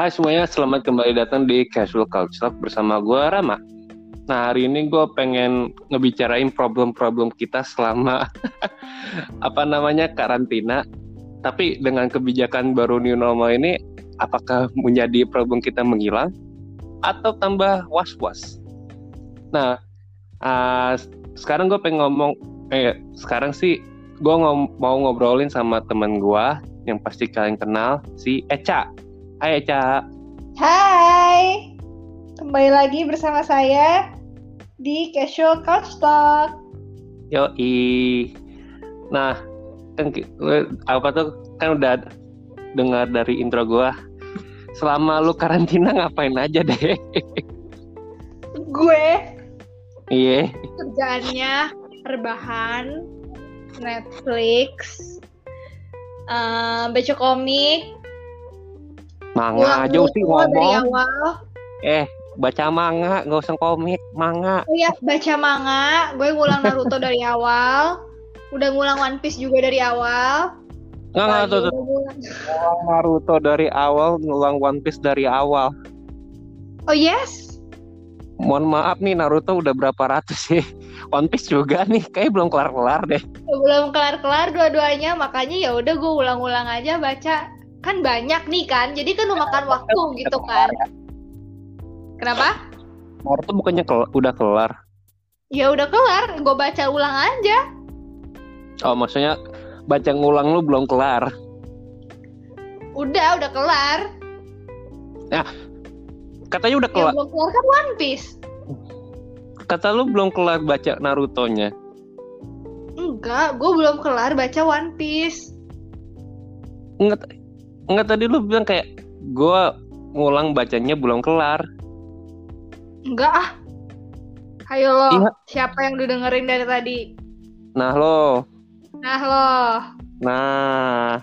Hai semuanya, selamat kembali datang di Casual Couch Talk bersama gue Rama. Nah hari ini gue pengen ngebicarain problem-problem kita selama apa namanya karantina. Tapi dengan kebijakan baru new normal ini, apakah menjadi problem kita menghilang atau tambah was-was? Nah uh, sekarang gue pengen ngomong, eh sekarang sih gue ngom mau ngobrolin sama temen gue yang pasti kalian kenal si Eca. Hai Eca. Hai, kembali lagi bersama saya di Casual Couch Talk. Yoi. Nah, kan apa tuh kan udah dengar dari intro gua. Selama lu karantina ngapain aja deh? Gue Iya. kerjaannya rebahan, Netflix, eh, baca komik, Manga aja sih dari ngomong. awal. Eh, baca manga, gak usah komik, manga. Oh ya, baca manga. Gue ngulang Naruto dari awal. Udah ngulang One Piece juga dari awal. Nggak, nggak, tuh, tuh. Ngulang Naruto dari awal, ngulang One Piece dari awal. Oh yes, Mohon maaf nih, Naruto udah berapa ratus sih? One Piece juga nih, kayak belum kelar-kelar deh. belum kelar-kelar dua-duanya. Makanya ya udah gue ulang-ulang aja baca. Kan banyak nih kan, jadi kan memakan waktu gitu kan. Kenapa? Naruto bukannya kel- udah kelar? Ya udah kelar, gue baca ulang aja. Oh, maksudnya baca ngulang lu belum kelar. Udah, udah kelar. Katanya udah Yang kelar. belum kelar kan One Piece. Kata lu belum kelar baca Naruto-nya. Enggak, gue belum kelar baca One Piece. Enggak, enggak tadi lu bilang kayak gua ngulang bacanya belum kelar. Enggak ah. Ayo lo, Iya. siapa yang udah dengerin dari tadi? Nah lo, Nah lo. nah,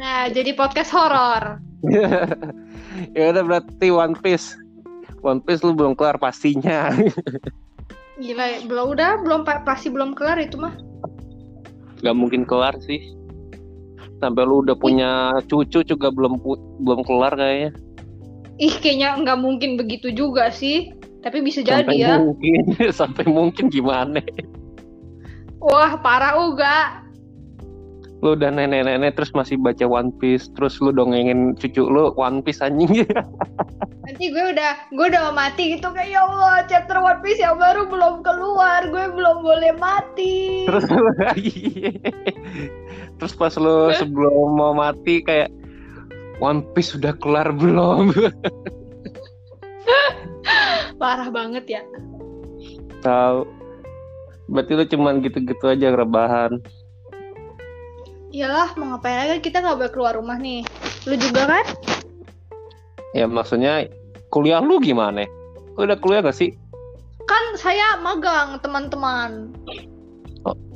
Nah, jadi podcast horor. ya udah berarti One Piece. One Piece lu belum kelar pastinya. Gila, belum udah, belum pa- pasti belum kelar itu mah. Gak mungkin kelar sih. Sampai lu udah punya cucu juga belum belum kelar kayaknya. Ih, kayaknya nggak mungkin begitu juga sih. Tapi bisa jadi sampai ya. mungkin, sampai mungkin gimana? Wah, parah uga. Lu udah nenek-nenek terus masih baca One Piece, terus lu dongengin cucu lu One Piece anjing. Nanti gue udah, gue udah mau mati gitu kayak ya Allah, chapter One Piece yang baru belum keluar, gue belum boleh mati. terus lagi terus pas lu sebelum mau mati kayak One Piece sudah kelar belum Parah banget ya. tahu berarti lu cuman gitu-gitu aja rebahan Iyalah, mau ngapain lagi kita nggak boleh keluar rumah nih. Lu juga kan? ya maksudnya kuliah lu gimana lu udah kuliah gak sih Kan saya magang, teman-teman.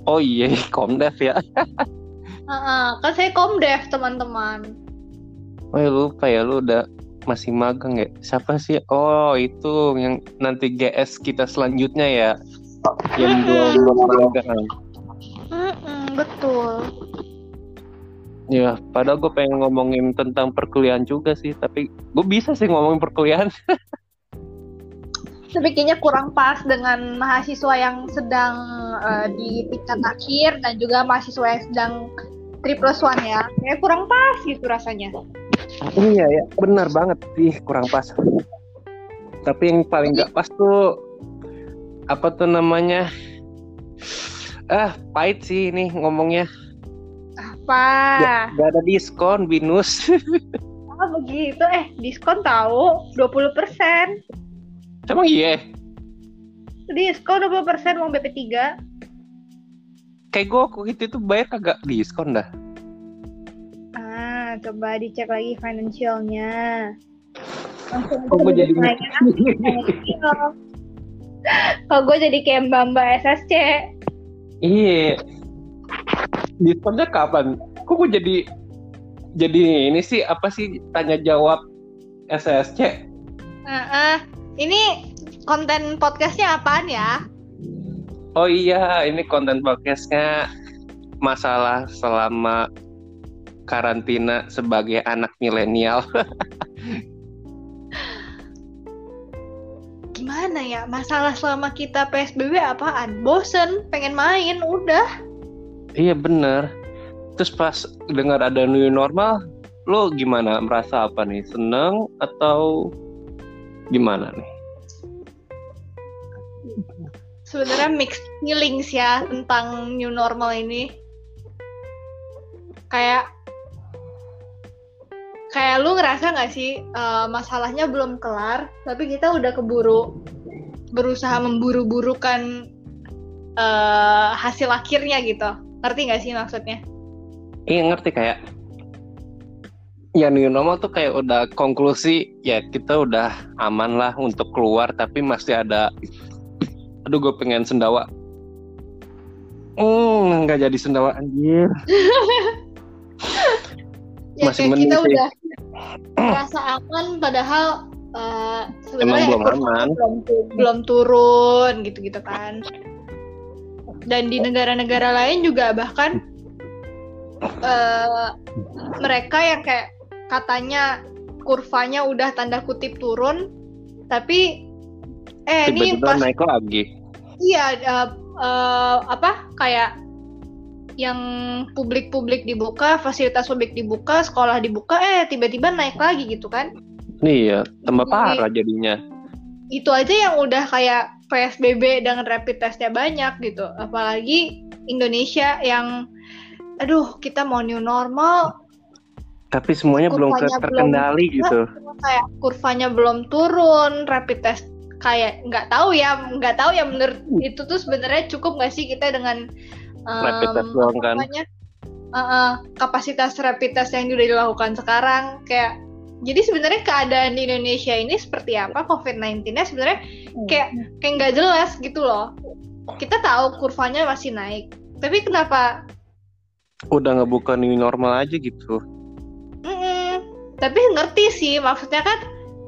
oh iya komdev ya Heeh, kan saya komdev, teman-teman. oh ya lupa ya lu udah masih magang ya siapa sih oh itu yang nanti GS kita selanjutnya ya yang belum belum magang Mm-mm, betul. Ya, padahal gue pengen ngomongin tentang perkuliahan juga sih, tapi gue bisa sih ngomongin perkuliahan. Tapi kayaknya kurang pas dengan mahasiswa yang sedang eh, di tingkat akhir dan juga mahasiswa yang sedang 3 plus 1 ya. Kayak kurang pas gitu rasanya. iya ya, benar banget sih kurang pas. Tapi yang paling gak pas tuh apa tuh namanya? Ah, pahit sih ini ngomongnya. Apa? Gak ada diskon, binus. Ah, begitu. Eh, diskon tahu 20%. Emang iya? Diskon 20% uang BP3. Kayak gue waktu itu tuh bayar kagak diskon dah. Ah, coba dicek lagi financialnya. Langsung gue jadi Kok gue jadi kayak mbak-mbak SSC. Iya. Diskonnya kapan? Kok gue jadi jadi ini sih apa sih tanya jawab SSC? Ah, ah. ini konten podcastnya apaan ya? Oh iya, ini konten podcastnya masalah selama karantina sebagai anak milenial. gimana ya masalah selama kita PSBB apaan bosen pengen main udah iya bener. Terus pas dengar ada new normal lo gimana? Merasa apa nih? Seneng atau gimana nih? Sebenarnya mixed feelings ya tentang new normal ini. Kayak kayak lu ngerasa nggak sih uh, masalahnya belum kelar tapi kita udah keburu berusaha memburu-burukan uh, hasil akhirnya gitu ngerti nggak sih maksudnya? Iya ngerti kayak ya new normal tuh kayak udah konklusi ya kita udah aman lah untuk keluar tapi masih ada aduh gue pengen sendawa. Hmm nggak jadi sendawa anjir. Ya Masih kayak kita sih. udah merasa aman padahal uh, sebenarnya belum aman. belum, belum turun gitu-gitu kan dan di negara-negara lain juga bahkan uh, mereka yang kayak katanya kurvanya udah tanda kutip turun tapi eh Tiba -tiba ini pas naik lagi iya uh, uh, apa kayak yang publik-publik dibuka, fasilitas publik dibuka, sekolah dibuka, eh tiba-tiba naik lagi gitu kan? Iya, tambah parah jadinya. Itu aja yang udah kayak PSBB dengan rapid testnya banyak gitu. Apalagi Indonesia yang, aduh kita mau new normal. Tapi semuanya belum terkendali belum, gitu. Kayak kurvanya belum turun, rapid test kayak nggak tahu ya, nggak tahu ya menurut itu tuh sebenarnya cukup nggak sih kita dengan um, rapid test doang kan namanya, uh, uh, kapasitas rapid test yang sudah dilakukan sekarang kayak jadi sebenarnya keadaan di Indonesia ini seperti apa COVID-19-nya sebenarnya hmm. kayak kayak nggak jelas gitu loh. Kita tahu kurvanya masih naik, tapi kenapa? Udah ngebuka new normal aja gitu. Mm -mm. Tapi ngerti sih maksudnya kan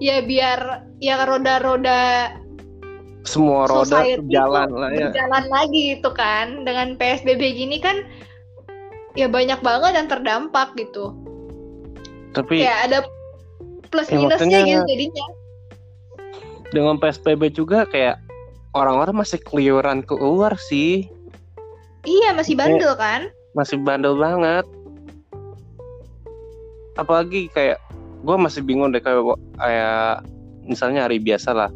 ya biar ya roda-roda semua roda jalan lah ya. Jalan lagi itu kan dengan PSBB gini kan ya banyak banget yang terdampak gitu. Tapi ya ada plus ya, minusnya gitu jadinya. Dengan PSBB juga kayak orang-orang masih keliuran keluar sih. Iya masih bandel kayak, kan? Masih bandel banget. Apalagi kayak gue masih bingung deh kayak kayak misalnya hari biasa lah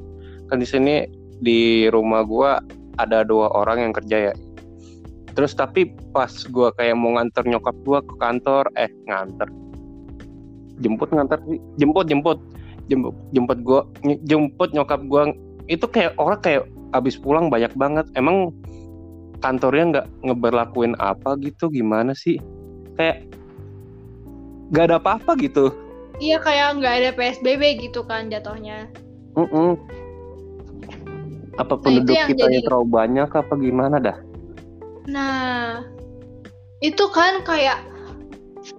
kan di sini di rumah gue ada dua orang yang kerja ya terus tapi pas gue kayak mau nganter nyokap gue ke kantor eh nganter jemput nganter jemput jemput. Jemput jemput gue jemput nyokap gue itu kayak orang kayak abis pulang banyak banget. Emang kantornya nggak ngeberlakuin apa gitu? Gimana sih? Kayak nggak ada apa-apa gitu. Iya kayak nggak ada psbb gitu kan jatuhnya. Mm -mm apa nah, penduduk nah, kita jadi... terlalu banyak apa gimana dah? Nah itu kan kayak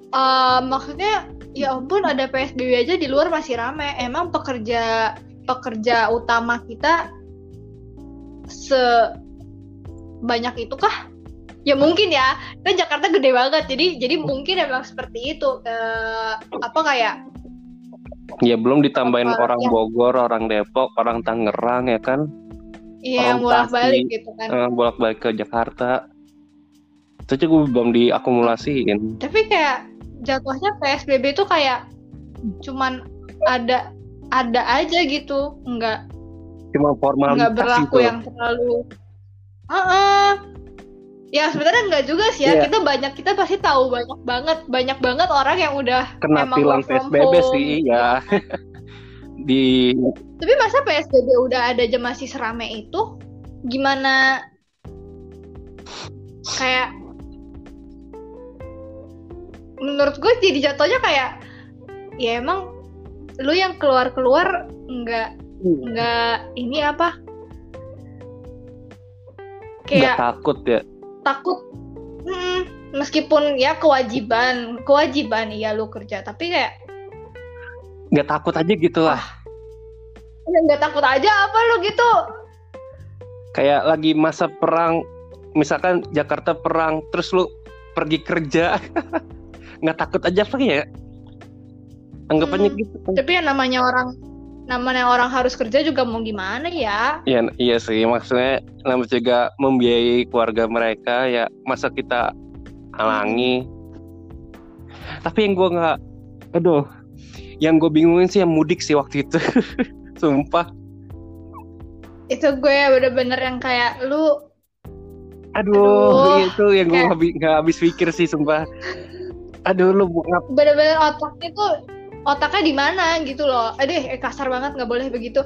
uh, maksudnya ya ampun ada psbb aja di luar masih rame emang pekerja pekerja utama kita sebanyak itu kah ya mungkin ya kan Jakarta gede banget jadi jadi mungkin emang seperti itu uh, apa kayak ya belum ditambahin apa, orang ya. Bogor orang Depok orang Tangerang ya kan Iya, yang bolak-balik gitu kan. Uh, bolak-balik ke Jakarta. Itu juga belum diakumulasiin. Tapi kayak jatuhnya PSBB itu kayak cuman ada ada aja gitu, enggak cuma formal enggak berlaku itu. yang terlalu uh -uh. Ya sebenarnya enggak juga sih ya. Yeah. Kita banyak kita pasti tahu banyak banget banyak banget orang yang udah kena tilang PSBB sih ya. di tapi masa PSBB udah ada aja masih serame itu gimana kayak menurut gue jadi jatuhnya kayak ya emang lu yang keluar keluar nggak hmm. nggak ini apa? Kayak nggak takut ya? takut hmm, meskipun ya kewajiban kewajiban iya lu kerja tapi kayak nggak takut aja gitu lah ya nggak takut aja apa lu gitu? Kayak lagi masa perang misalkan Jakarta perang terus lu pergi kerja nggak takut aja apa ya anggapannya hmm, gitu tapi yang namanya orang namanya orang harus kerja juga mau gimana ya? Iya, iya sih maksudnya namanya juga membiayai keluarga mereka ya masa kita halangi. Hmm. Tapi yang gue nggak, aduh, yang gue bingungin sih yang mudik sih waktu itu, sumpah. Itu gue bener-bener yang kayak lu. Aduh, aduh itu yang gue nggak habis pikir sih sumpah. Aduh lu ngap. Bener-bener otaknya tuh otaknya di mana gitu loh. Aduh eh, kasar banget nggak boleh begitu.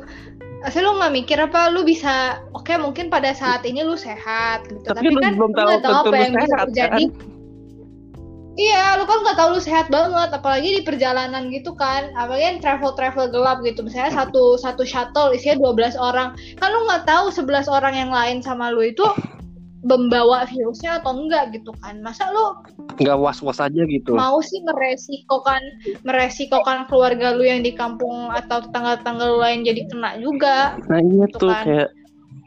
Asli lu nggak mikir apa lu bisa oke okay, mungkin pada saat ini lu sehat gitu. Tapi, tapi kan belum tahu, tahu apa yang bisa terjadi. kan? Iya, lu kan nggak tahu lu sehat banget, apalagi di perjalanan gitu kan, apalagi travel travel gelap gitu, misalnya satu satu shuttle isinya 12 orang, kan lu nggak tahu 11 orang yang lain sama lu itu membawa virusnya atau enggak gitu kan. Masa lu nggak was was aja gitu. mau sih meresikokan meresikokan keluarga lu yang di kampung atau tetangga-tetangga lu lain jadi kena juga nah iya gitu tuh kan. kayak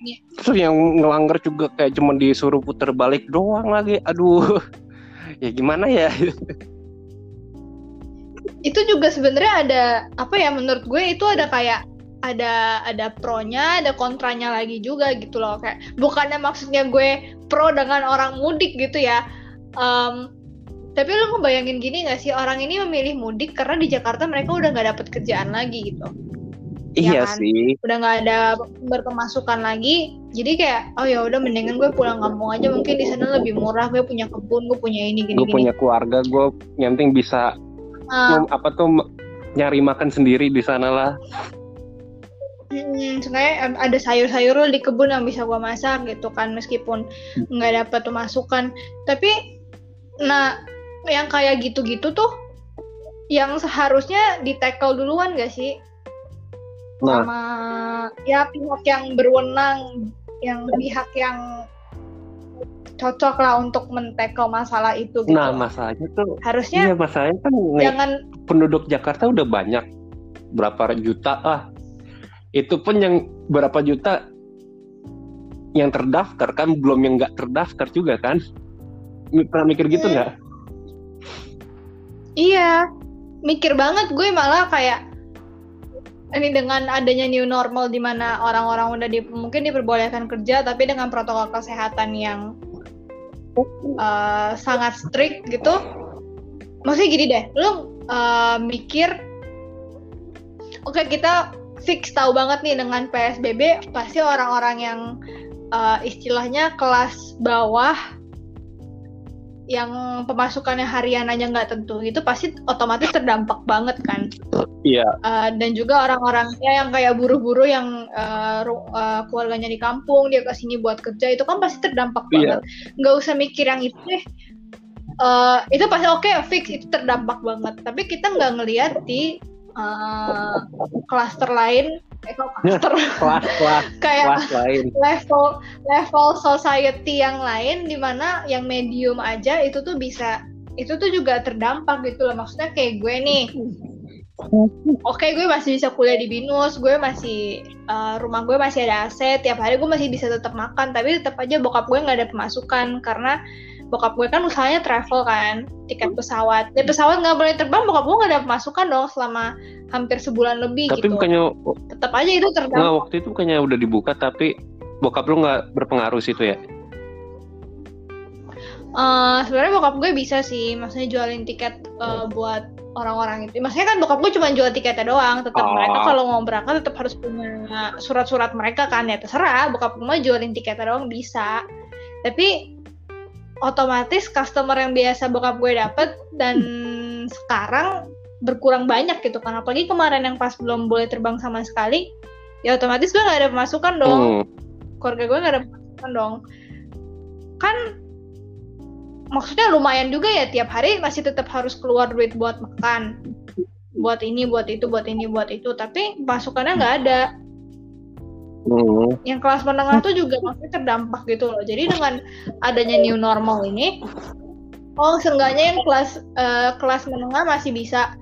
ya. terus yang ngelanggar juga kayak cuma disuruh puter balik doang lagi. Aduh. Ya gimana ya? Itu juga sebenarnya ada apa ya menurut gue itu ada kayak ada ada pronya ada kontranya lagi juga gitu loh. Kayak bukannya maksudnya gue pro dengan orang mudik gitu ya. Um, tapi lo ngebayangin gini gak sih? Orang ini memilih mudik karena di Jakarta mereka udah nggak dapet kerjaan lagi gitu. Iya ya kan? sih. Udah nggak ada berpemasukan lagi. Jadi kayak oh ya udah mendingan gue pulang kampung aja. Mungkin di sana lebih murah. Gue punya kebun gue punya ini gini gue punya keluarga gue yang penting bisa uh, apa tuh nyari makan sendiri di sana lah Hmm, sebenarnya ada sayur-sayur di kebun yang bisa gua masak gitu kan meskipun nggak dapat masukan. Tapi nah yang kayak gitu-gitu tuh yang seharusnya di tackle duluan gak sih? Nah. Sama ya pihak yang berwenang, yang pihak yang cocok lah untuk mentekel masalah itu gitu. Nah, masalahnya tuh harusnya iya, masalahnya kan jangan penduduk Jakarta udah banyak berapa juta ah itu pun yang berapa juta yang terdaftar kan belum yang nggak terdaftar juga kan? Pernah mikir gitu nggak? Iya. Mikir banget gue malah kayak ini dengan adanya new normal di mana orang-orang udah di, mungkin diperbolehkan kerja tapi dengan protokol kesehatan yang uh, sangat strict gitu. Maksudnya gini deh lu uh, mikir oke okay, kita fix tahu banget nih dengan PSBB pasti orang-orang yang uh, istilahnya kelas bawah yang pemasukannya harian aja nggak tentu itu pasti otomatis terdampak banget kan. Iya. Uh, dan juga orang-orang ya yang kayak buru-buru yang uh, uh, keluarganya di kampung dia ke sini buat kerja itu kan pasti terdampak iya. banget. Nggak usah mikir yang itu deh. Uh, itu pasti oke okay, fix itu terdampak banget. Tapi kita nggak ngelihat di klaster uh, lain. Eh klaster kelas kelas kayak kelas lain. level level society yang lain di mana yang medium aja itu tuh bisa itu tuh juga terdampak gitu loh. Maksudnya kayak gue nih. Oke, okay, gue masih bisa kuliah di binus, gue masih uh, rumah gue masih ada aset, tiap hari gue masih bisa tetap makan, tapi tetap aja bokap gue nggak ada pemasukan karena bokap gue kan usahanya travel kan tiket pesawat ya pesawat nggak boleh terbang bokap gue nggak ada pemasukan dong selama hampir sebulan lebih tapi gitu bukannya tetap aja itu terbang nggak waktu itu bukannya udah dibuka tapi bokap lu nggak berpengaruh situ ya Uh, sebenarnya bokap gue bisa sih, maksudnya jualin tiket uh, buat orang-orang itu. Maksudnya kan bokap gue cuma jual tiketnya doang. Tetap oh. mereka kalau mau berangkat tetap harus punya surat-surat mereka kan ya terserah. Bokap gue jualin tiketnya doang bisa. Tapi otomatis customer yang biasa bokap gue dapet dan sekarang berkurang banyak gitu kan. Apalagi kemarin yang pas belum boleh terbang sama sekali ya otomatis gue nggak ada pemasukan dong. Hmm. keluarga gue nggak ada pemasukan dong. Kan maksudnya lumayan juga ya tiap hari masih tetap harus keluar duit buat makan buat ini buat itu buat ini buat itu. Tapi pasukannya nggak ada Hmm. Yang kelas menengah tuh juga masih terdampak gitu loh. Jadi dengan adanya new normal ini, oh seenggaknya yang kelas uh, kelas menengah masih bisa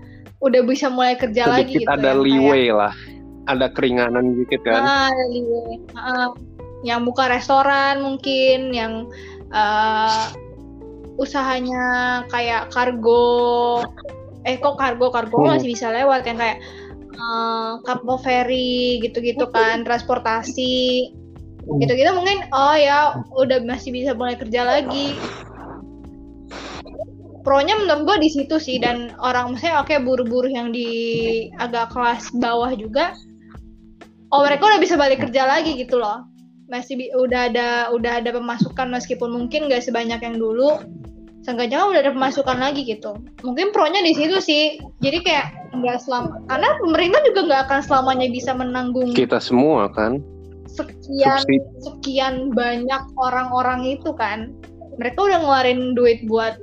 udah bisa mulai kerja Sedikit lagi gitu. ada ya, leeway kayak, lah, ada keringanan dikit kan? Ah, ada leeway. Uh, yang buka restoran mungkin, yang uh, usahanya kayak kargo, eh kok kargo kargo hmm. masih bisa lewat yang kayak uh, kapal ferry gitu-gitu kan transportasi. Gitu-gitu mungkin oh ya udah masih bisa mulai kerja lagi. Pronya menurut gue di situ sih dan orang misalnya oke okay, buruh-buruh yang di agak kelas bawah juga oh mereka udah bisa balik kerja lagi gitu loh. Masih udah ada udah ada pemasukan meskipun mungkin gak sebanyak yang dulu. Seenggaknya udah ada pemasukan lagi gitu. Mungkin pronya di situ sih. Jadi kayak nggak selama karena pemerintah juga nggak akan selamanya bisa menanggung kita semua kan. sekian Subsidi. sekian banyak orang-orang itu kan. Mereka udah ngeluarin duit buat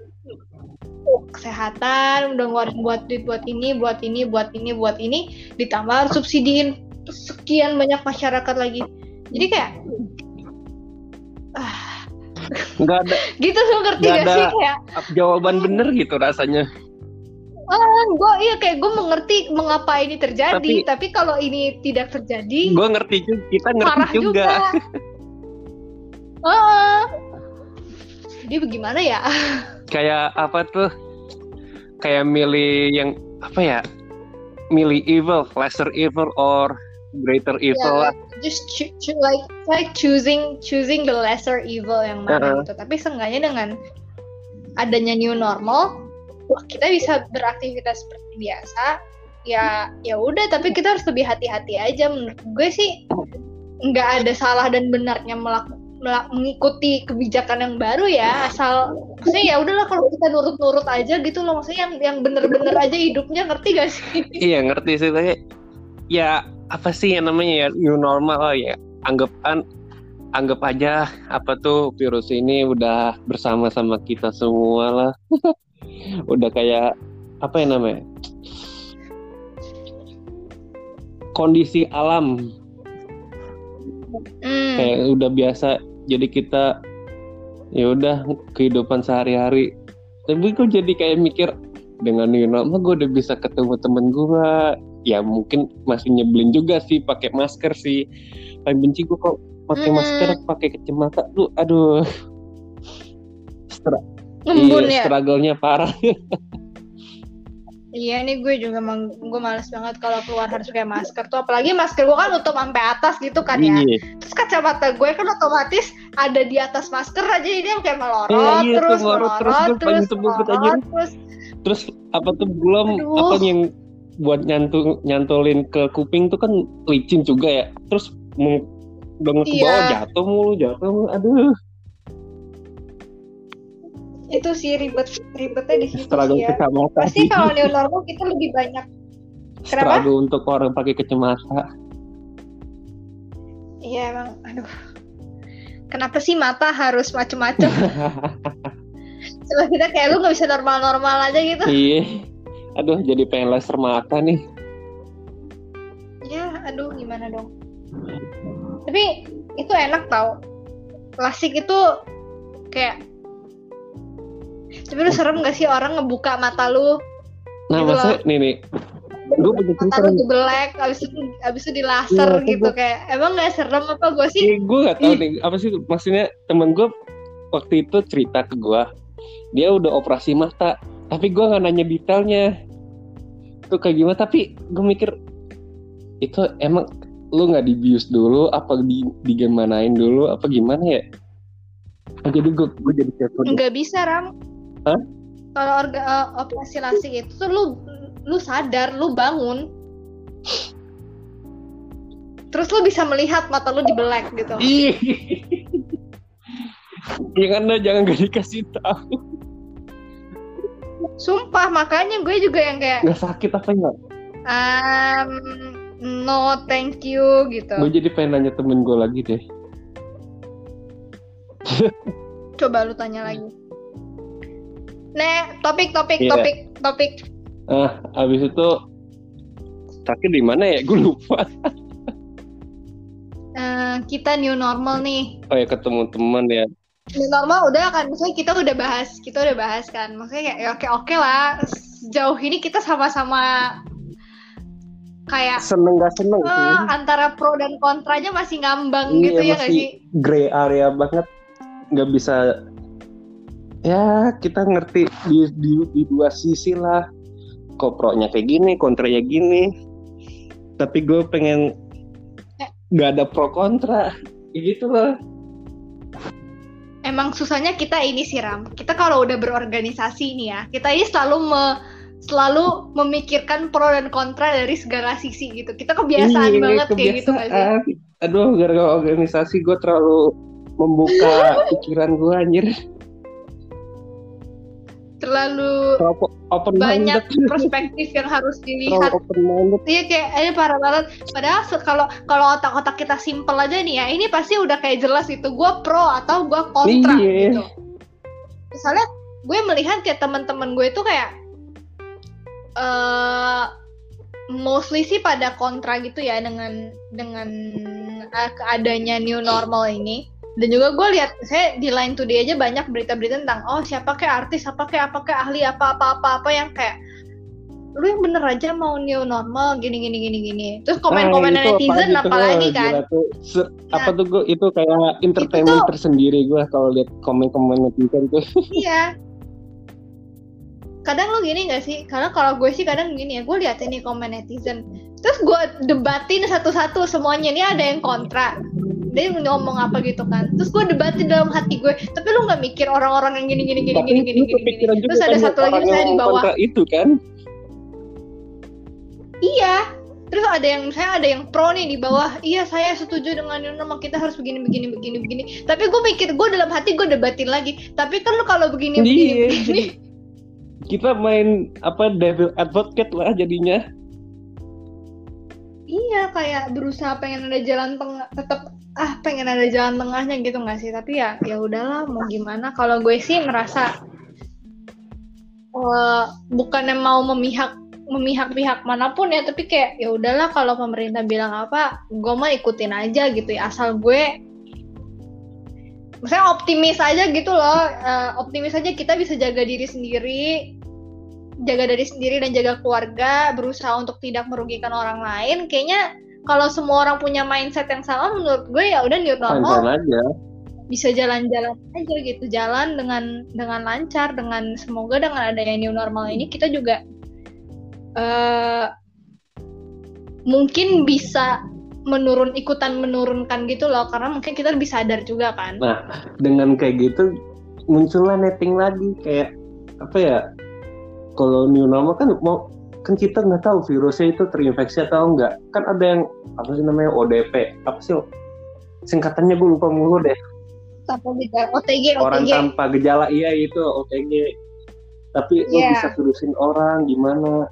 kesehatan udah ngeluarin buat duit buat ini buat ini buat ini buat ini ditambah subsidiin sekian banyak masyarakat lagi. Jadi kayak ah, nggak ada gitu tuh ngerti gak, gak sih kayak jawaban bener gitu rasanya Ah, gue iya kayak gue mengerti mengapa ini terjadi, tapi, tapi kalau ini tidak terjadi, gue ngerti juga, kita ngerti juga. juga. oh, jadi bagaimana ya? Kayak apa tuh? Kayak milih yang apa ya? Milih evil, lesser evil or greater evil yeah, lah. Just cho cho like like choosing choosing the lesser evil yang mana uh -huh. gitu. Tapi seenggaknya dengan adanya new normal, kita bisa beraktivitas seperti biasa. Ya ya udah, tapi kita harus lebih hati-hati aja. Menurut gue sih nggak ada salah dan benarnya melakukan mengikuti kebijakan yang baru ya asal maksudnya ya udahlah kalau kita nurut-nurut aja gitu loh maksudnya yang yang bener-bener aja hidupnya ngerti gak sih iya ngerti sih kayak ya apa sih yang namanya ya new normal oh ya anggap an anggap aja apa tuh virus ini udah bersama sama kita semua lah udah kayak apa yang namanya? Kondisi alam. Mm. kayak udah biasa jadi kita ya udah kehidupan sehari-hari. Tapi gue jadi kayak mikir dengan new normal gue udah bisa ketemu temen gue ya mungkin masih nyebelin juga sih pakai masker sih. Paling benci gue kok pakai hmm. masker pakai kacamata. Tuh aduh. Stra Ngembun iya, ya struggle-nya parah Iya ini gue juga emang gue males banget kalau keluar harus pakai masker tuh apalagi masker gue kan nutup sampai atas gitu kan ya. Iya. Terus kacamata gue kan otomatis ada di atas masker aja jadi dia kayak melorot iya, iya, terus melorot terus terus, terus, melorot, terus terus apa tuh belum Aduh. apa yang buat nyantu nyantolin ke kuping tuh kan licin juga ya terus udah ke iya. bawah jatuh mulu jatuh mulu aduh itu sih ribet ribetnya di situ sih ya. pasti kalau new normal kita lebih banyak. Kenapa? Struggle untuk orang pakai kacamata. Iya emang aduh. Kenapa sih mata harus macem-macem? Coba kita kayak lu nggak bisa normal-normal aja gitu. Iya. Aduh jadi pengen laser mata nih. Ya aduh gimana dong? Tapi itu enak tau. Klasik itu kayak tapi lu serem gak sih orang ngebuka mata lu? Nah gitu maksudnya nih nih. Gue punya cerita mata lu dibelek abis itu abis itu di laser ya, gitu gue, kayak emang gak serem apa gue sih? Ya, gue gak tau nih apa sih maksudnya temen gue waktu itu cerita ke gue dia udah operasi mata tapi gue nggak nanya detailnya. Itu kayak gimana? Tapi gue mikir itu emang lu nggak dibius dulu apa di digimanain dulu apa gimana ya? Jadi gue gue jadi nggak bisa ram Kalau orga uh, operasi lasik itu tuh lu lu sadar lu bangun terus lu bisa melihat mata lu dibelek gitu jangan jangan gak dikasih tahu Sumpah, makanya gue juga yang kayak Gak sakit apa enggak? Um, no, thank you gitu. Gue jadi pengen nanya temen gue lagi deh. Coba lu tanya lagi. Nek, topik, topik, yeah. topik, topik. Ah, abis itu sakit di mana ya? Gue lupa. uh, kita new normal nih. Oh ya ketemu teman ya new normal udah kan maksudnya kita udah bahas kita udah bahas kan maksudnya kayak ya oke oke lah jauh ini kita sama-sama kayak seneng gak seneng uh, sih. antara pro dan kontranya masih ngambang iya, gitu ya gak sih gray area banget nggak bisa ya kita ngerti di, di, di dua sisi lah kok pro nya kayak gini kontranya gini tapi gue pengen nggak ada pro kontra gitu loh emang susahnya kita ini sih Ram. Kita kalau udah berorganisasi nih ya, kita ini selalu me, selalu memikirkan pro dan kontra dari segala sisi gitu. Kita kebiasaan Iyi, banget kebiasaan. kayak gitu gak sih? Aduh, gara-gara organisasi gue terlalu membuka pikiran gue anjir terlalu open banyak minded. perspektif yang harus dilihat. Iya kayak ini parah banget. Padahal kalau kalau otak-otak kita simple aja nih ya, ini pasti udah kayak jelas itu gue pro atau gue kontra Iye. gitu. Misalnya gue melihat kayak teman-teman gue itu kayak uh, mostly sih pada kontra gitu ya dengan dengan uh, keadanya new normal ini dan juga gue lihat saya di line today aja banyak berita-berita tentang oh siapa kayak artis apa kayak apa kayak ahli apa apa apa apa yang kayak lu yang bener aja mau new normal gini gini gini gini. Terus komen-komen nah, netizen apa apalagi kan? Se nah, apa tuh gue itu kayak entertainment itu, tersendiri gue kalau lihat komen-komen netizen tuh. Iya. Kadang lu gini gak sih? Karena kalau gue sih kadang gini ya gue lihat ini komen netizen. Terus gue debatin satu-satu semuanya ini ada yang kontra dia ngomong apa gitu kan. Terus gue debatin dalam hati gue. Tapi lu nggak mikir orang-orang yang gini gini gini tapi gini gini gini terus ada kan satu lagi saya di bawah. itu kan? Iya. Terus ada yang saya ada yang pro nih di bawah. Iya saya setuju dengan new normal kita harus begini begini begini begini. Tapi gue mikir gue dalam hati gue debatin lagi. Tapi kan lu kalau begini begini, iya, begini. kita main apa devil advocate lah jadinya. Iya kayak berusaha pengen ada jalan tengah tetap ah pengen ada jalan tengahnya gitu nggak sih? Tapi ya ya udahlah mau gimana? Kalau gue sih merasa uh, bukannya mau memihak memihak pihak mana pun ya tapi kayak ya udahlah kalau pemerintah bilang apa gue mah ikutin aja gitu ya asal gue misalnya optimis aja gitu loh. Uh, optimis aja kita bisa jaga diri sendiri jaga diri sendiri dan jaga keluarga berusaha untuk tidak merugikan orang lain. Kayaknya kalau semua orang punya mindset yang sama menurut gue ya udah new normal aja. bisa jalan-jalan aja gitu. Jalan dengan dengan lancar dengan semoga dengan adanya new normal ini kita juga uh, mungkin bisa menurun ikutan menurunkan gitu loh. Karena mungkin kita lebih sadar juga kan. Nah dengan kayak gitu muncullah netting lagi. Kayak apa ya kalau new normal kan mau kan kita nggak tahu virusnya itu terinfeksi atau enggak. Kan ada yang apa sih namanya ODP apa sih singkatannya gue lupa mulu deh. Tanpa gejala OTG orang tanpa gejala iya itu OTG tapi yeah. lo bisa virusin orang gimana?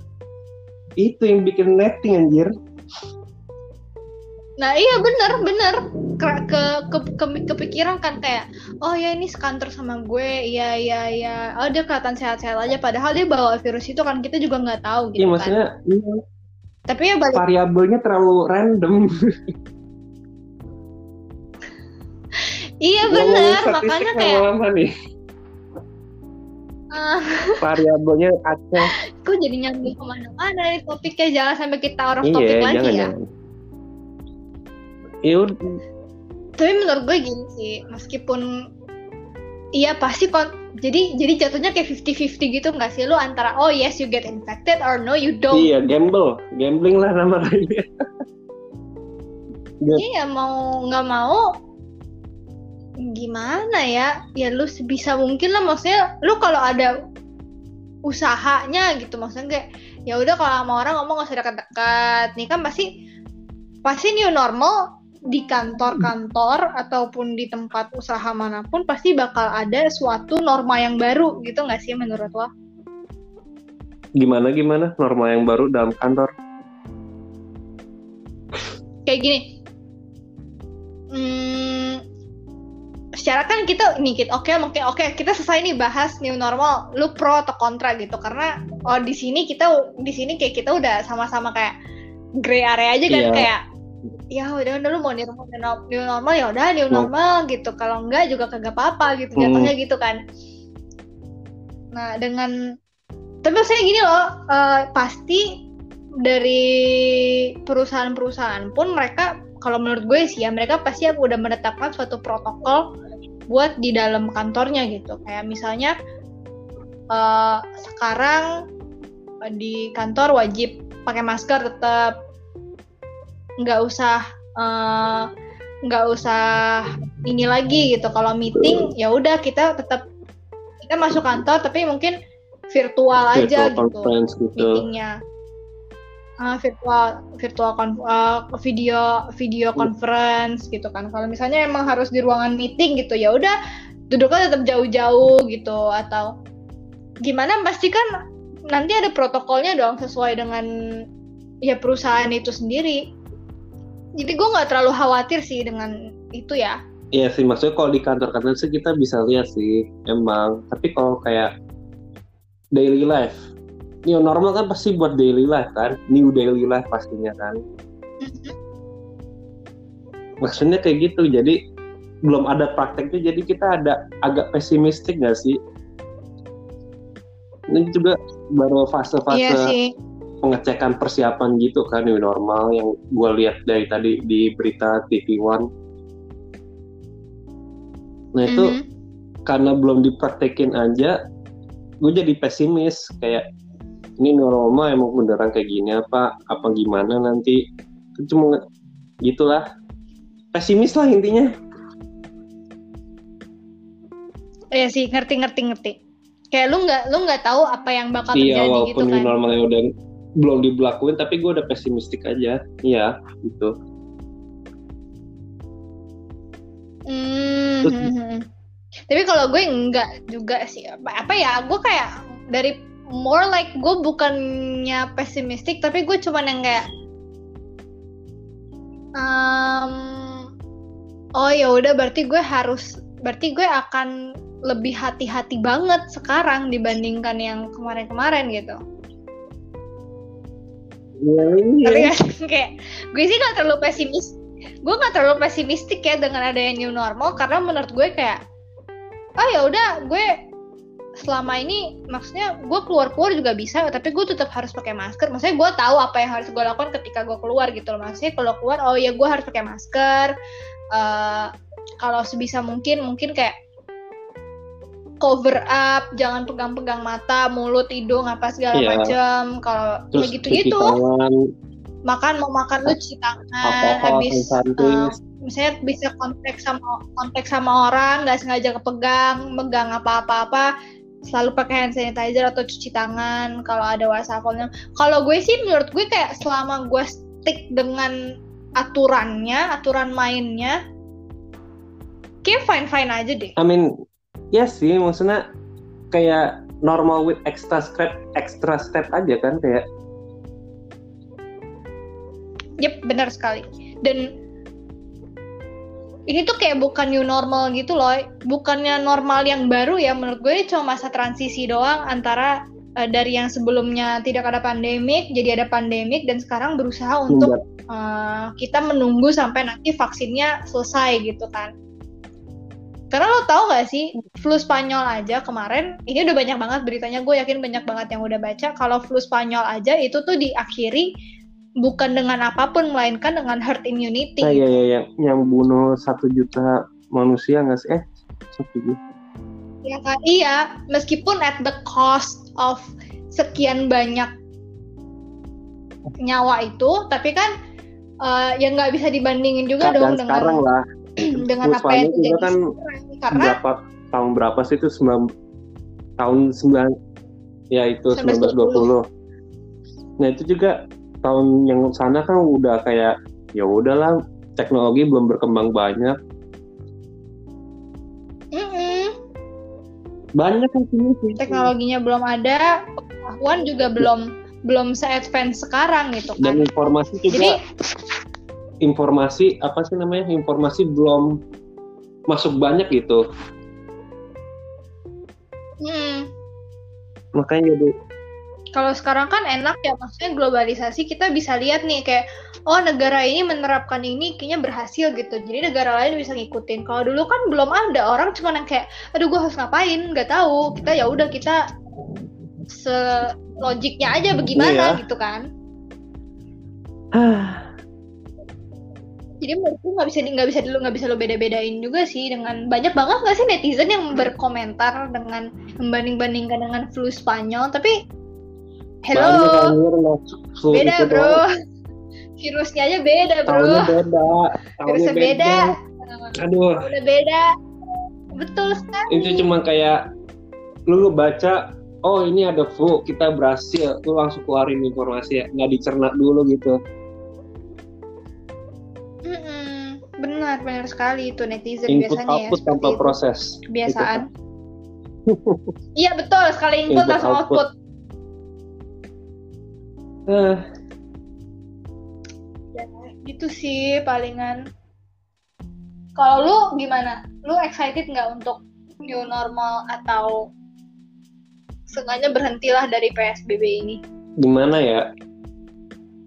Itu yang bikin netting anjir. Nah iya bener bener ke, ke, ke, ke kepikiran kan kayak oh ya ini sekantor sama gue iya iya iya oh dia kelihatan sehat-sehat aja padahal dia bawa virus itu kan kita juga nggak tahu gitu iya, kan. maksudnya iya. Tapi ya balik variabelnya terlalu random. iya bener makanya kayak nih. Uh, variabelnya aceh. Kok jadi nyambung ke mana-mana nih topiknya jangan sampai kita orang iya, topik lagi jangan, ya. Jangan ya tapi menurut gue gini sih meskipun iya pasti kon jadi jadi jatuhnya kayak 50-50 gitu nggak sih? Lu antara oh yes you get infected or no you don't. Iya gamble. Gambling lah namanya iya. Mau nggak mau gimana ya? Ya lu sebisa mungkin lah maksudnya lu kalau ada usahanya gitu maksudnya kayak ya udah kalau sama orang ngomong gak usah dekat-dekat nih kan pasti pasti new normal di kantor-kantor ataupun di tempat usaha mana pun pasti bakal ada suatu norma yang baru gitu nggak sih menurut lo? Gimana gimana norma yang baru dalam kantor? Kayak gini, hmm, secara kan kita nih kita oke okay, oke oke kita selesai nih bahas new normal, lu pro atau kontra gitu karena oh di sini kita di sini kayak kita udah sama-sama kayak gray area aja kan yeah. kayak ya udah udah lu mau new normal, new normal ya udah new normal hmm. gitu kalau enggak juga kagak apa-apa gitu hmm. jatuhnya gitu kan nah dengan tapi saya gini loh uh, pasti dari perusahaan-perusahaan pun mereka kalau menurut gue sih ya mereka pasti udah menetapkan suatu protokol buat di dalam kantornya gitu kayak misalnya uh, sekarang di kantor wajib pakai masker tetap nggak usah uh, nggak usah ini lagi gitu. Kalau meeting ya udah kita tetap kita masuk kantor tapi mungkin virtual aja virtual gitu, gitu. meetingnya. Uh, virtual virtual uh, video video conference gitu kan. Kalau misalnya emang harus di ruangan meeting gitu ya udah duduknya tetap jauh-jauh gitu. Atau gimana pasti kan nanti ada protokolnya dong sesuai dengan ya perusahaan itu sendiri jadi gue nggak terlalu khawatir sih dengan itu ya Iya sih, maksudnya kalau di kantor-kantor sih kita bisa lihat sih, emang. Tapi kalau kayak daily life, new normal kan pasti buat daily life kan, new daily life pastinya kan. Mm-hmm. Maksudnya kayak gitu, jadi belum ada prakteknya, jadi kita ada agak pesimistik nggak sih? Ini juga baru fase-fase iya pengecekan persiapan gitu kan new normal yang gue lihat dari tadi di berita TV One. Nah itu mm -hmm. karena belum dipraktekin aja, gue jadi pesimis. Kayak ini normal emang beneran kayak gini apa apa gimana nanti? Cuma gitulah. Pesimis lah intinya. Iya sih ngerti ngerti ngerti. Kayak lu nggak lu nggak tahu apa yang bakal iya, terjadi gitu walaupun gitu kan. normalnya udah belum dibelakuin tapi gue udah pesimistik aja iya gitu Hmm, hmm, hmm. Tapi kalau gue enggak juga sih. Apa, apa ya? Gue kayak dari more like gue bukannya pesimistik, tapi gue cuman yang kayak um, oh ya udah berarti gue harus berarti gue akan lebih hati-hati banget sekarang dibandingkan yang kemarin-kemarin gitu. Tapi kayak gue sih gak terlalu pesimis gue nggak terlalu pesimistik ya dengan adanya new normal karena menurut gue kayak oh ya udah gue selama ini maksudnya gue keluar keluar juga bisa tapi gue tetap harus pakai masker. Maksudnya gue tahu apa yang harus gue lakukan ketika gue keluar gitu loh. Maksudnya kalau keluar oh ya gue harus pakai masker uh, kalau sebisa mungkin mungkin kayak cover up jangan pegang-pegang mata mulut hidung apa segala yeah. macam. Kalau ya gitu-gitu makan mau makan lu cuci tangan. Habis uh, misalnya bisa kontak sama kontak sama orang nggak sengaja kepegang megang apa-apa-apa selalu pakai hand sanitizer atau cuci tangan kalau ada wastafelnya kalau gue sih menurut gue kayak selama gue stick dengan aturannya aturan mainnya kayak fine fine aja deh. I mean ya sih maksudnya kayak normal with extra step extra step aja kan kayak Yep, benar sekali. Dan ini tuh kayak bukan new normal gitu loh. Bukannya normal yang baru ya menurut gue ini cuma masa transisi doang antara uh, dari yang sebelumnya tidak ada pandemik jadi ada pandemik dan sekarang berusaha untuk uh, kita menunggu sampai nanti vaksinnya selesai gitu kan. Karena lo tau gak sih, flu Spanyol aja kemarin, ini udah banyak banget beritanya, gue yakin banyak banget yang udah baca, kalau flu Spanyol aja itu tuh diakhiri bukan dengan apa pun melainkan dengan herd immunity. Nah, iya, iya, yang yang bunuh satu juta manusia nggak sih? Eh, satu juta. Ya kan, iya, meskipun at the cost of sekian banyak nyawa itu, tapi kan uh, ya nggak bisa dibandingin juga dong dengan sekarang lah. dengan apa yang terjadi kan karena berapa tahun berapa sih itu? Sembilan tahun sembilan ya itu 1920. Nah itu juga tahun yang sana kan udah kayak ya udahlah teknologi belum berkembang banyak. Mm -mm. banyak kan sih. Teknologinya belum ada pengetahuan juga belum belum se-advance sekarang gitu kan. Dan informasi juga Jadi, informasi apa sih namanya informasi belum masuk banyak gitu. Hmm. makanya jadi kalau sekarang kan enak ya maksudnya globalisasi kita bisa lihat nih kayak oh negara ini menerapkan ini kayaknya berhasil gitu. Jadi negara lain bisa ngikutin. Kalau dulu kan belum ada orang cuma yang kayak aduh gue harus ngapain? Nggak tahu. Kita ya udah kita selogiknya aja bagaimana iya. gitu kan jadi menurutku nggak bisa nggak bisa dulu nggak bisa lo beda-bedain juga sih dengan banyak banget nggak sih netizen yang berkomentar dengan membanding-bandingkan dengan flu Spanyol tapi Hello. Beda bro. virusnya aja beda bro. Tahunnya beda tahunnya virusnya beda. beda. Aduh. Udah beda. Betul sekali. Itu cuma kayak lu, lu baca oh ini ada flu kita berhasil. Lu langsung keluarin informasi ya nggak dicerna dulu gitu benar benar sekali itu netizen input biasanya output ya tanpa itu. proses kebiasaan iya betul sekali input, input langsung output, output. Uh. Ya, gitu sih palingan kalau lu gimana lu excited nggak untuk new normal atau sengaja berhentilah dari PSBB ini? Gimana ya?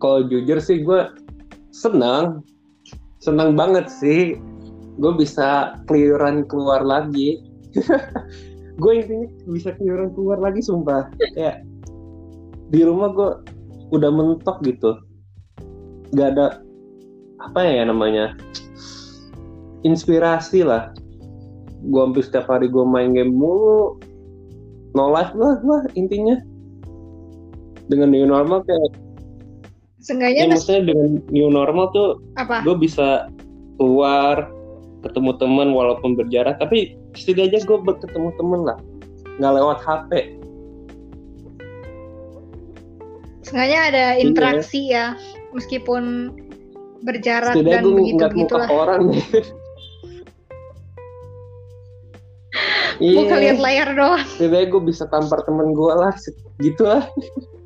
Kalau jujur sih gue senang, senang banget sih. Gue bisa clearan keluar lagi. gue intinya bisa clearan keluar lagi sumpah. Ya di rumah gue udah mentok gitu. Gak ada apa ya namanya inspirasi lah. Gue hampir setiap hari gue main game mulu, no life lah lah intinya dengan new normal kayak Seenggaknya ya, maksudnya dengan new normal tuh apa? gue bisa keluar ketemu teman walaupun berjarak tapi setidaknya gue bertemu temen lah nggak lewat HP Seenggaknya ada iya. interaksi iya. ya meskipun berjarak setidaknya dan begitu begitulah orang Iya. Bukan lihat layar doang. Jadi gue bisa tampar temen gue lah, gitu lah.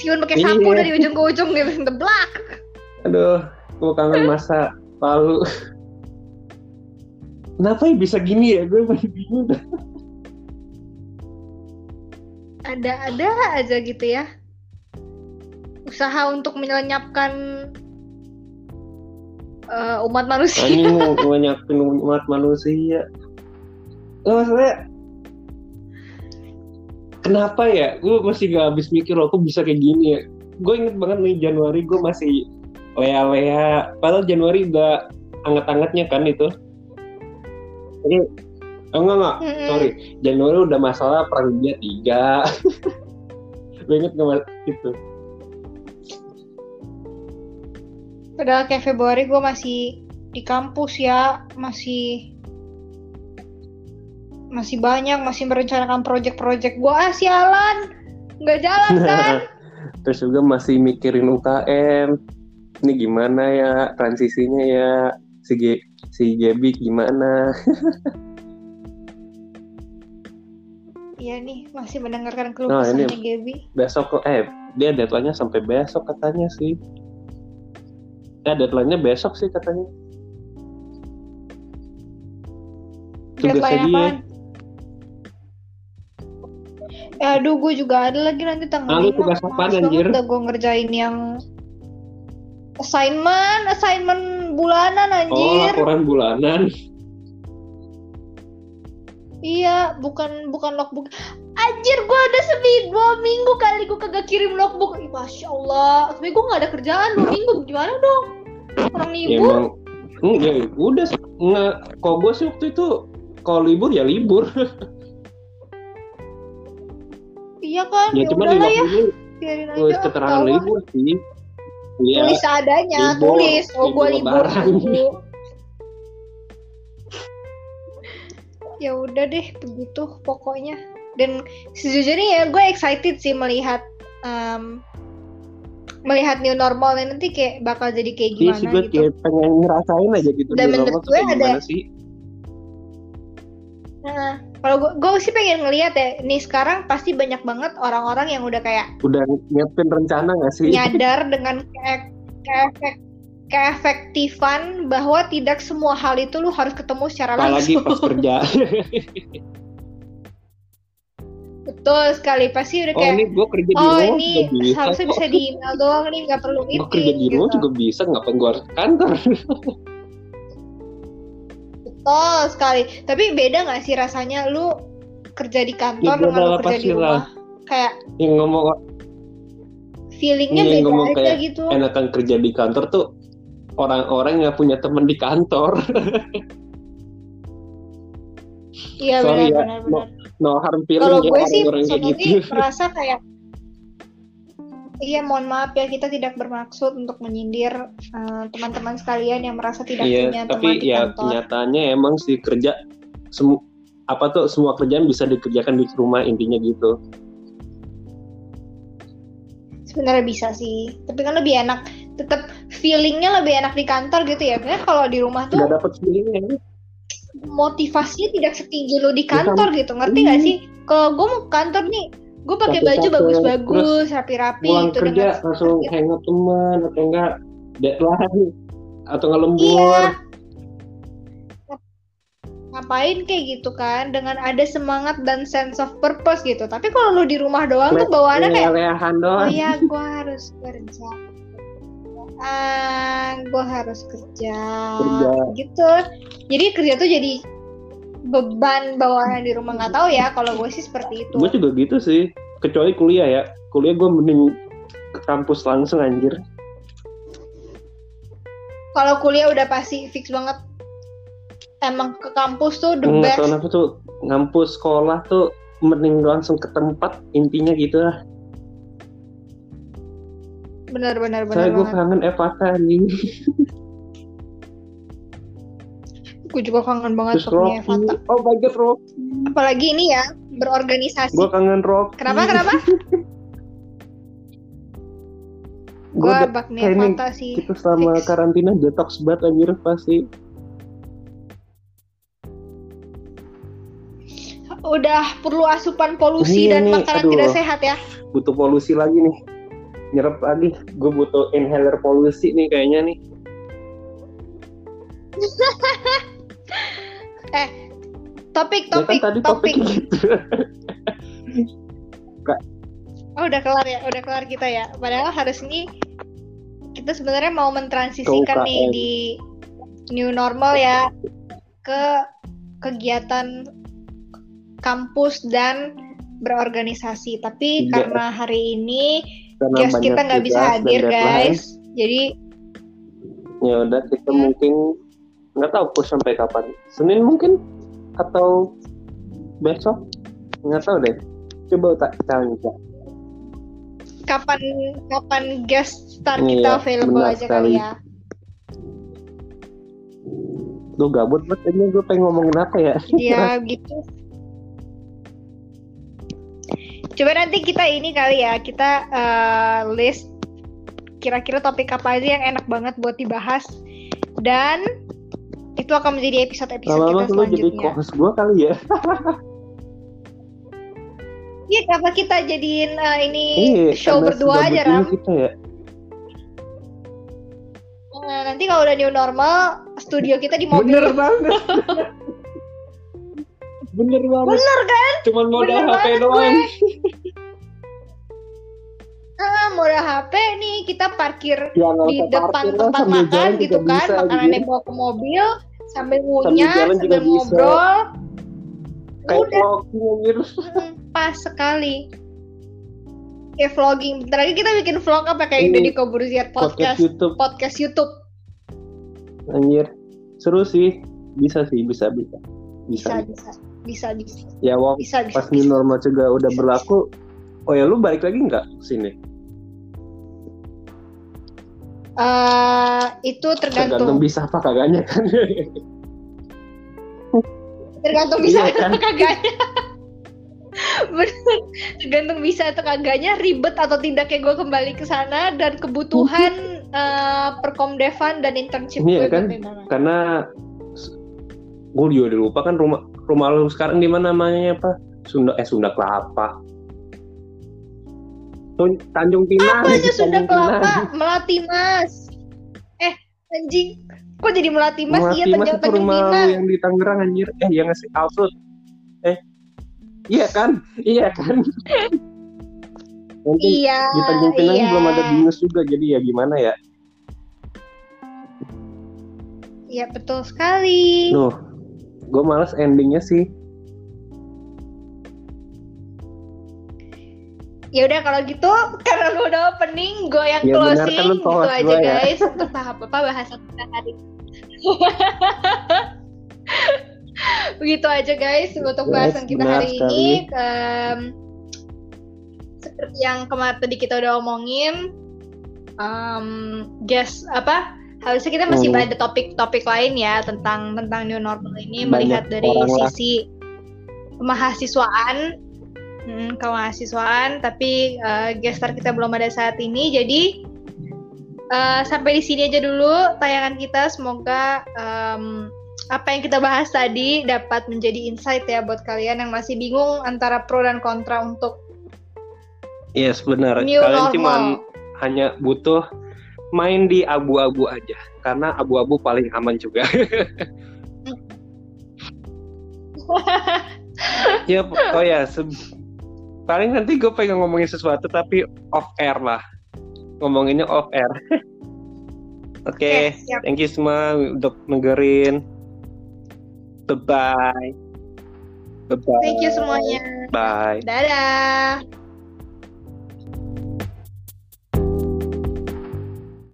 Meskipun pakai sapu iya. dari ujung ke ujung gitu, teblak. Aduh, gue kangen masa lalu. Kenapa ya bisa gini ya? Gue masih bingung. Ada-ada aja gitu ya. Usaha untuk menyelenyapkan uh, umat manusia. Ini mau umat manusia. Nggak maksudnya kenapa ya? Gue masih gak habis mikir loh, kok bisa kayak gini ya? Gue inget banget nih Januari gue masih lea-lea. Padahal Januari udah anget-angetnya kan itu. Ini Oh, enggak enggak, mm -hmm. sorry. Januari udah masalah perang dunia tiga. gue inget gak itu. Padahal kayak Februari gue masih di kampus ya, masih masih banyak, masih merencanakan project-project gue. Ah sialan, nggak jalan kan? Terus juga masih mikirin UKM. Ini gimana ya transisinya ya si G si Gaby gimana? Iya nih, masih mendengarkan keluh nah, kesahnya Gaby. Besok eh dia deadline-nya sampai besok katanya sih. Ya deadline-nya besok sih katanya. Tugas deadline Ya aduh gue juga ada lagi nanti tanggal 5. tugas apa anjir? Udah gue ngerjain yang assignment, assignment bulanan anjir. Oh, laporan bulanan. Iya, bukan bukan logbook. Anjir, gue ada seminggu, dua minggu kali gue kagak kirim logbook. Ih, Masya Allah, tapi gue gak ada kerjaan dua minggu, gimana dong? Orang ya, libur? Ya, emang, hmm, ya udah, nggak. Kalau gue sih waktu itu, kalau libur ya libur. iya kan, ya, ya cuma udah ya. Biarin tulis aja, keterangan libur sih. Ya, tulis adanya, libur, tulis. Oh, gue libur. ya udah deh begitu pokoknya dan sejujurnya ya gue excited sih melihat um, melihat new normal nanti kayak bakal jadi kayak gimana iya sih, gue gitu. kayak pengen ngerasain aja gitu dan menurut gue ada sih? Nah, kalau gue, gue sih pengen ngelihat ya, nih sekarang pasti banyak banget orang-orang yang udah kayak udah nyiapin rencana gak sih? Nyadar dengan kayak kayak keefektifan bahwa tidak semua hal itu lu harus ketemu secara langsung. Apalagi pas kerja. Betul sekali pasti udah oh, kayak oh ini gue kerja di oh, rumah ini bisa harusnya bisa di email doang nih nggak perlu meeting. Gue kerja di rumah gitu. juga bisa ngapain gue harus kantor. Betul sekali. Tapi beda nggak sih rasanya lu kerja di kantor ya, dengan lu kerja di rumah? Kayak yang ngomong feelingnya beda ngomong aja kayak gitu. Enakan kerja di kantor tuh orang-orang yang punya teman di kantor. Iya benar-benar. no harm feeling Kalau ya gue sih gitu. merasa kayak Iya, mohon maaf ya kita tidak bermaksud untuk menyindir uh, teman-teman sekalian yang merasa tidak iya, punya tapi teman di ya kantor. kenyataannya emang sih kerja semu apa tuh semua kerjaan bisa dikerjakan di rumah intinya gitu. Sebenarnya bisa sih, tapi kan lebih enak. Tetap feelingnya lebih enak di kantor gitu ya. Karena kalau di rumah tuh Gak dapet feelingnya. Motivasinya tidak setinggi lo di kantor gitu, ngerti gak hmm. sih? Kalau gue mau kantor nih, gue pakai baju bagus-bagus rapi-rapi pulang gitu kerja dengan langsung gitu. hangout teman atau enggak deadline atau nggak lembur. Iya. ngapain kayak gitu kan dengan ada semangat dan sense of purpose gitu. Tapi kalau lu di rumah doang tuh bawaannya kayak oh iya gue harus kerja. Ah gue harus kerja. kerja. Gitu. Jadi kerja tuh jadi beban bawaan di rumah nggak tahu ya. Kalau gue sih seperti itu. Gue juga gitu sih. Kecuali kuliah ya. Kuliah gue mending ke kampus langsung anjir. Kalau kuliah udah pasti fix banget. Emang ke kampus tuh the hmm, best. aku tuh. Ngampus sekolah tuh mending langsung ke tempat intinya gitu lah. Benar benar benar saya gue kangen Evata nih Gue juga kangen banget Terus. Fanta. Oh my god Rocky. Apalagi ini ya berorganisasi. Gue kangen Rocky. Kenapa kenapa? gue baknya Fanta sih. Kita selama Fix. karantina detox banget anjir pasti. Udah perlu asupan polusi iya dan nih, makanan aduh, tidak sehat ya. Butuh polusi lagi nih. Nyerap lagi. Gue butuh inhaler polusi nih kayaknya nih. eh topik topik ya kan tadi topik, topik. gitu. oh udah kelar ya udah kelar kita ya. Padahal harus ini kita sebenarnya mau mentransisikan nih di new normal ya ke kegiatan kampus dan berorganisasi. Tapi ya. karena hari ini karena guys kita nggak bisa hadir guys. jadi ya udah kita hmm. mungkin nggak tahu push sampai kapan. Senin mungkin? Atau besok? Nggak tahu deh. Coba tak tanya kapan kapan guest star iya, kita available aja sekali. kali ya? Lu gabut banget ini gue pengen ngomongin apa ya? Iya gitu. Coba nanti kita ini kali ya Kita uh, list Kira-kira topik apa aja yang enak banget buat dibahas. Dan itu akan menjadi episode-episode kita selanjutnya. jadi host gue kali ya. Iya, kenapa kita jadiin uh, ini iya, show berdua aja, Ram? Kita ya. Nah, nanti kalau udah new normal, studio kita di mobil. Bener banget. Bener banget. Bener kan? Cuman modal HP doang. ah, modal HP nih kita parkir ya, di depan tempat makan gitu kan, makanannya bawa ke mobil, sambil ngunyah, sambil, sambil ngobrol. Kayak udah. vlogging hmm, pas sekali. Kayak vlogging. Bentar lagi kita bikin vlog apa kayak Deddy Kobuzier podcast, podcast YouTube. Podcast YouTube. Anjir. Seru sih. Bisa sih, bisa bisa. Bisa bisa. Bisa bisa. Ya, wong bisa, bisa, pas new normal juga udah bisa, berlaku. Oh ya, lu balik lagi nggak sini? Uh, itu tergantung. Tergantung bisa apa kagaknya kan. tergantung bisa iya, kan? atau kagaknya. Bener, tergantung bisa atau kagaknya ribet atau tidaknya gue kembali ke sana dan kebutuhan uh, perkomdevan dan internship iya, gue kan? Karena gue juga udah lupa kan rumah rumah lu sekarang di mana namanya apa? Sunda eh Sunda Kelapa. Tanjung Pinang. Apanya Sunda Kelapa? Melati Mas. Eh, anjing. Kok jadi Melati Mas? Melati iya, Mas Tanjung, itu rumah Pinang. yang di Tangerang anjir. Eh, yang ngasih Alsut. Eh. Iya kan? Iya kan? Mungkin iya, di Tanjung Pinang iya. belum ada binus juga, jadi ya gimana ya? Iya betul sekali. Nuh, gue males endingnya sih ya udah kalau gitu karena lu udah opening gue yang ya, closing kan itu aja ya. guys untuk tahap apa bahasan kita hari begitu aja guys untuk bahasan kita hari sekali. ini um, seperti yang kemarin tadi kita udah omongin, um, guess apa? Harusnya kita masih hmm. ada topik-topik lain ya tentang tentang new normal ini Banyak melihat dari sisi kemahasiswaan, hmm, kemahasiswaan. Tapi uh, gestar kita belum ada saat ini, jadi uh, sampai di sini aja dulu tayangan kita. Semoga um, apa yang kita bahas tadi dapat menjadi insight ya buat kalian yang masih bingung antara pro dan kontra untuk Yes, benar. Kalian cuma hanya butuh main di abu-abu aja karena abu-abu paling aman juga. ya, oh ya, paling nanti gue pengen ngomongin sesuatu tapi off air lah. Ngomonginnya off air. Oke, okay, yes, thank you semua untuk dengerin. Bye-bye. Bye-bye. Thank you semuanya. Bye. Dadah.